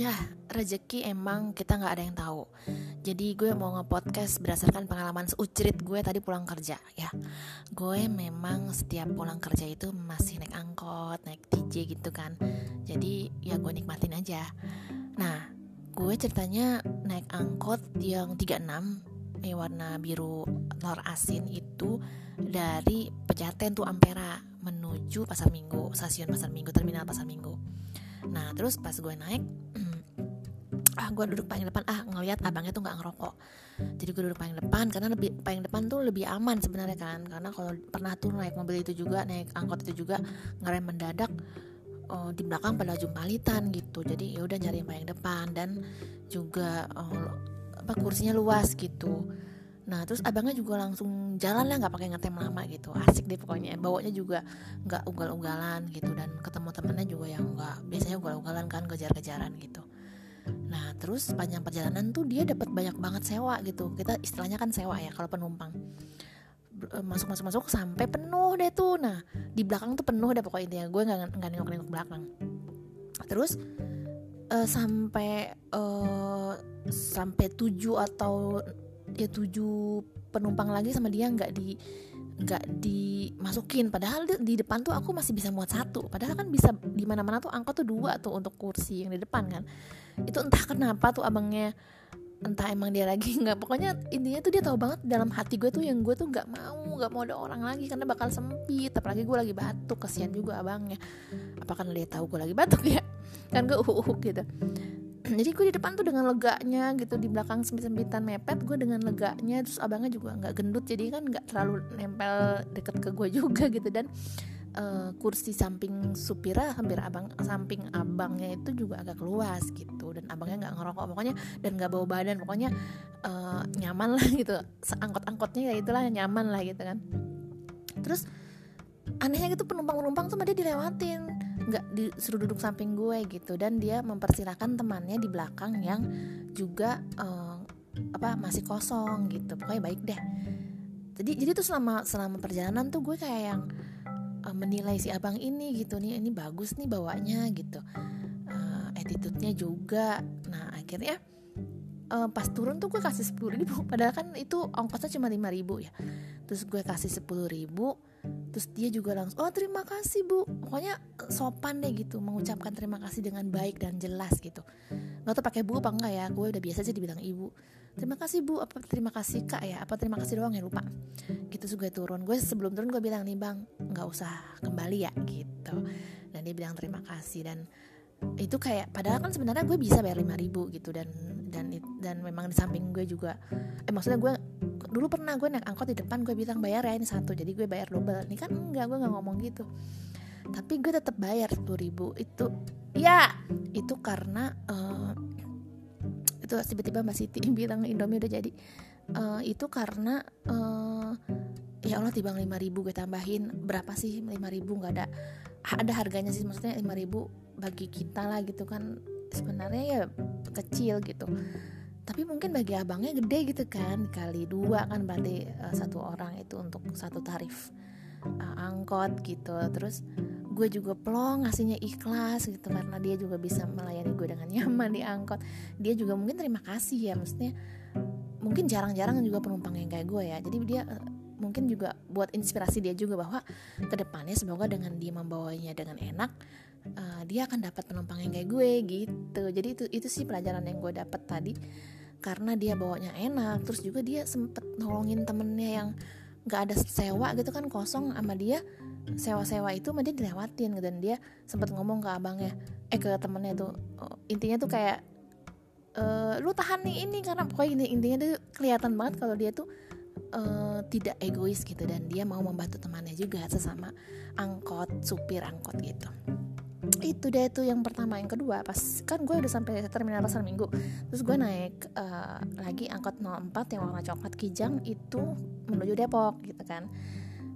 ya rezeki emang kita nggak ada yang tahu. Jadi gue mau nge-podcast berdasarkan pengalaman seucrit gue tadi pulang kerja ya. Gue memang setiap pulang kerja itu masih naik angkot naik TJ gitu kan. Jadi ya gue nikmatin aja. Nah gue ceritanya naik angkot yang 36 eh, warna biru telur asin itu dari Pejaten tuh Ampera menuju Pasar Minggu stasiun Pasar Minggu terminal Pasar Minggu. Nah terus pas gue naik gue duduk paling depan. Ah ngelihat abangnya tuh nggak ngerokok. Jadi gue duduk paling depan karena lebih paling depan tuh lebih aman sebenarnya kan. Karena kalau pernah tuh naik mobil itu juga naik angkot itu juga ngerem mendadak oh, di belakang pada jumpalitan gitu. Jadi ya udah nyari yang paling depan dan juga oh, apa kursinya luas gitu. Nah terus abangnya juga langsung jalan lah nggak pakai ngetem lama gitu. Asik deh pokoknya. Bawanya juga nggak ugal-ugalan gitu. Dan ketemu temennya juga yang nggak biasanya ugal-ugalan kan kejar-kejaran gitu Nah terus sepanjang perjalanan tuh dia dapat banyak banget sewa gitu. Kita istilahnya kan sewa ya kalau penumpang eh, masuk masuk masuk sampai penuh deh tuh. Nah di belakang tuh penuh deh pokoknya intinya gue nggak nggak nengok nengok belakang. Terus uh, sampai uh, sampai tujuh atau ya tujuh penumpang lagi sama dia nggak di nggak dimasukin. Padahal di, di depan tuh aku masih bisa muat satu. Padahal kan bisa di mana mana tuh angkot tuh dua tuh untuk kursi yang di depan kan. Itu entah kenapa tuh abangnya entah emang dia lagi nggak. Pokoknya intinya tuh dia tahu banget dalam hati gue tuh yang gue tuh nggak mau nggak mau ada orang lagi karena bakal sempit. Apalagi gue lagi batuk kasihan juga abangnya. Apa karena dia tahu gue lagi batuk ya? Kan gue uh, uh gitu jadi gue di depan tuh dengan leganya gitu di belakang sempit-sempitan mepet gue dengan leganya terus abangnya juga nggak gendut jadi kan nggak terlalu nempel deket ke gue juga gitu. Dan uh, kursi samping supira hampir abang samping abangnya itu juga agak luas gitu. Dan abangnya nggak ngerokok pokoknya dan nggak bawa badan pokoknya uh, nyaman lah gitu. Angkot-angkotnya ya itulah nyaman lah gitu kan. Terus anehnya gitu penumpang-penumpang tuh dia dilewatin nggak disuruh duduk samping gue gitu. Dan dia mempersilahkan temannya di belakang yang juga uh, apa masih kosong gitu. Pokoknya baik deh. Jadi jadi tuh selama selama perjalanan tuh gue kayak yang uh, menilai si abang ini gitu. Nih ini bagus nih bawanya gitu. Uh, attitude-nya juga. Nah akhirnya uh, pas turun tuh gue kasih sepuluh ribu. Padahal kan itu ongkosnya cuma lima ribu ya. Terus gue kasih sepuluh ribu terus dia juga langsung oh terima kasih bu. Pokoknya sopan deh gitu mengucapkan terima kasih dengan baik dan jelas gitu. Nggak tau pakai bu apa enggak ya gue udah biasa sih dibilang ibu. Terima kasih bu apa terima kasih kak ya? Apa terima kasih doang ya? Lupa. Gitu gue turun. Gue sebelum turun gue bilang nih bang nggak usah kembali ya gitu. Dan dia bilang terima kasih dan itu kayak padahal kan sebenarnya gue bisa bayar lima ribu gitu dan dan dan memang di samping gue juga eh maksudnya gue dulu pernah gue naik angkot di depan gue bilang bayar ya ini satu jadi gue bayar double. Ini kan enggak gue nggak ngomong gitu. Tapi gue tetap bayar sepuluh ribu. Itu ya itu karena uh, itu tiba-tiba mbak Siti bilang Indomie udah jadi. Uh, itu karena uh, ya Allah tiba lima ribu gue tambahin. Berapa sih lima ribu? Nggak ada. Ada harganya sih maksudnya lima ribu bagi kita lah gitu kan sebenarnya ya kecil gitu. Tapi mungkin bagi abangnya gede gitu kan kali dua kan berarti uh, satu orang itu untuk satu tarif uh, angkot gitu. Terus gue juga plong ngasihnya ikhlas gitu karena dia juga bisa melayani gue dengan nyaman di angkot. Dia juga mungkin terima kasih ya maksudnya mungkin jarang-jarang juga penumpang yang kayak gue ya. Jadi dia uh, mungkin juga buat inspirasi dia juga bahwa ke depannya semoga dengan dia membawanya dengan enak uh, dia akan dapat penumpang yang kayak gue gitu. Jadi itu itu sih pelajaran yang gue dapat tadi. Karena dia bawanya enak terus juga dia sempet nolongin temennya yang nggak ada sewa gitu kan kosong sama dia. Sewa-sewa itu dia dilewatin dan dia sempet ngomong ke abangnya eh ke temennya tuh oh, intinya tuh kayak e, lu tahan nih ini karena pokoknya intinya tuh kelihatan banget kalau dia tuh uh, tidak egois gitu dan dia mau membantu temannya juga sesama angkot supir angkot gitu. Itu deh itu yang pertama. Yang kedua pas kan gue udah sampai terminal pasar minggu. Terus gue naik uh, lagi angkot 04 yang warna coklat kijang itu menuju Depok gitu kan.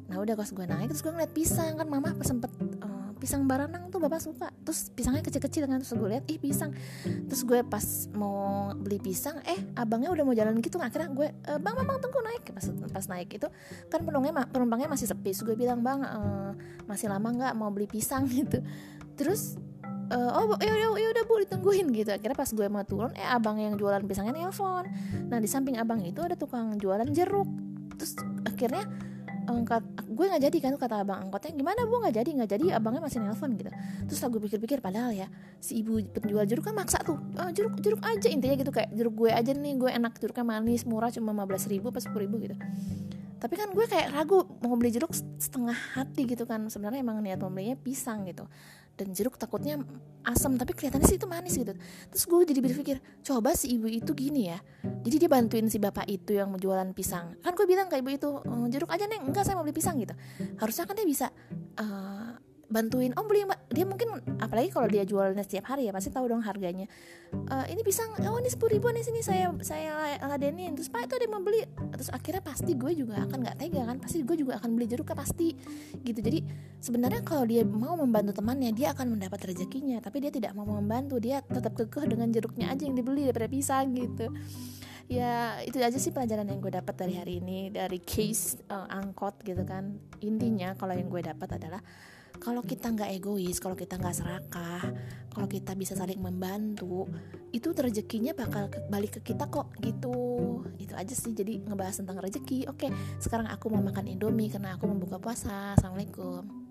Nah udah pas gue naik terus gue ngeliat pisang. Kan mama sempet uh, pisang baranang tuh bapak suka. Terus pisangnya kecil-kecil kan terus gue lihat ih pisang. Terus gue pas mau beli pisang eh abangnya udah mau jalan gitu akhirnya gue e, bang bang bang tunggu naik. Pas pas naik itu kan penumpangnya penumpangnya masih sepi. Terus gue bilang bang e, masih lama nggak mau beli pisang? Gitu. Terus uh, oh ya udah ya udah bu ditungguin. Gitu. Akhirnya pas gue mau turun eh abang yang jualan pisangnya nelpon nah di samping abang itu ada tukang jualan jeruk. Terus akhirnya angkat gue nggak jadi kan kata abang angkotnya gimana bu? Nggak jadi nggak jadi. Abangnya masih nelpon gitu. Terus aku pikir-pikir padahal ya si ibu penjual jeruk kan maksa tuh oh, jeruk jeruk aja intinya gitu kayak jeruk gue aja nih gue enak jeruknya manis murah cuma 15 ribu pas 10 ribu gitu tapi kan gue kayak ragu mau beli jeruk setengah hati gitu kan. Sebenarnya emang niat membelinya pisang gitu. Dan jeruk takutnya asam tapi kelihatannya sih itu manis gitu. Terus gue jadi berpikir coba si ibu itu gini ya. Jadi dia bantuin si bapak itu yang jualan pisang. Kan gue bilang ke ibu itu oh, jeruk aja nih enggak saya mau beli pisang gitu. Harusnya kan dia bisa uh, bantuin. Om beli mbak dia mungkin apalagi kalau dia jualnya setiap hari ya pasti tahu dong harganya. Uh, ini pisang oh ini sepuluh ribu nih sini saya saya ladenin. Terus pak itu ada yang mau beli. Terus akhirnya pasti gue juga akan nggak tega kan? Pasti gue juga akan beli jeruk kan pasti gitu. Jadi sebenarnya kalau dia mau membantu temannya dia akan mendapat rezekinya. Tapi dia tidak mau membantu dia tetap kekeh dengan jeruknya aja yang dibeli daripada pisang gitu. Ya itu aja sih pelajaran yang gue dapat dari hari ini dari case uh, angkot gitu kan. Intinya kalau yang gue dapat adalah kalau kita nggak egois kalau kita nggak serakah kalau kita bisa saling membantu itu rezekinya bakal balik ke kita kok gitu. Itu aja sih jadi ngebahas tentang rezeki. Oke sekarang aku mau makan indomie karena aku membuka puasa. Assalamualaikum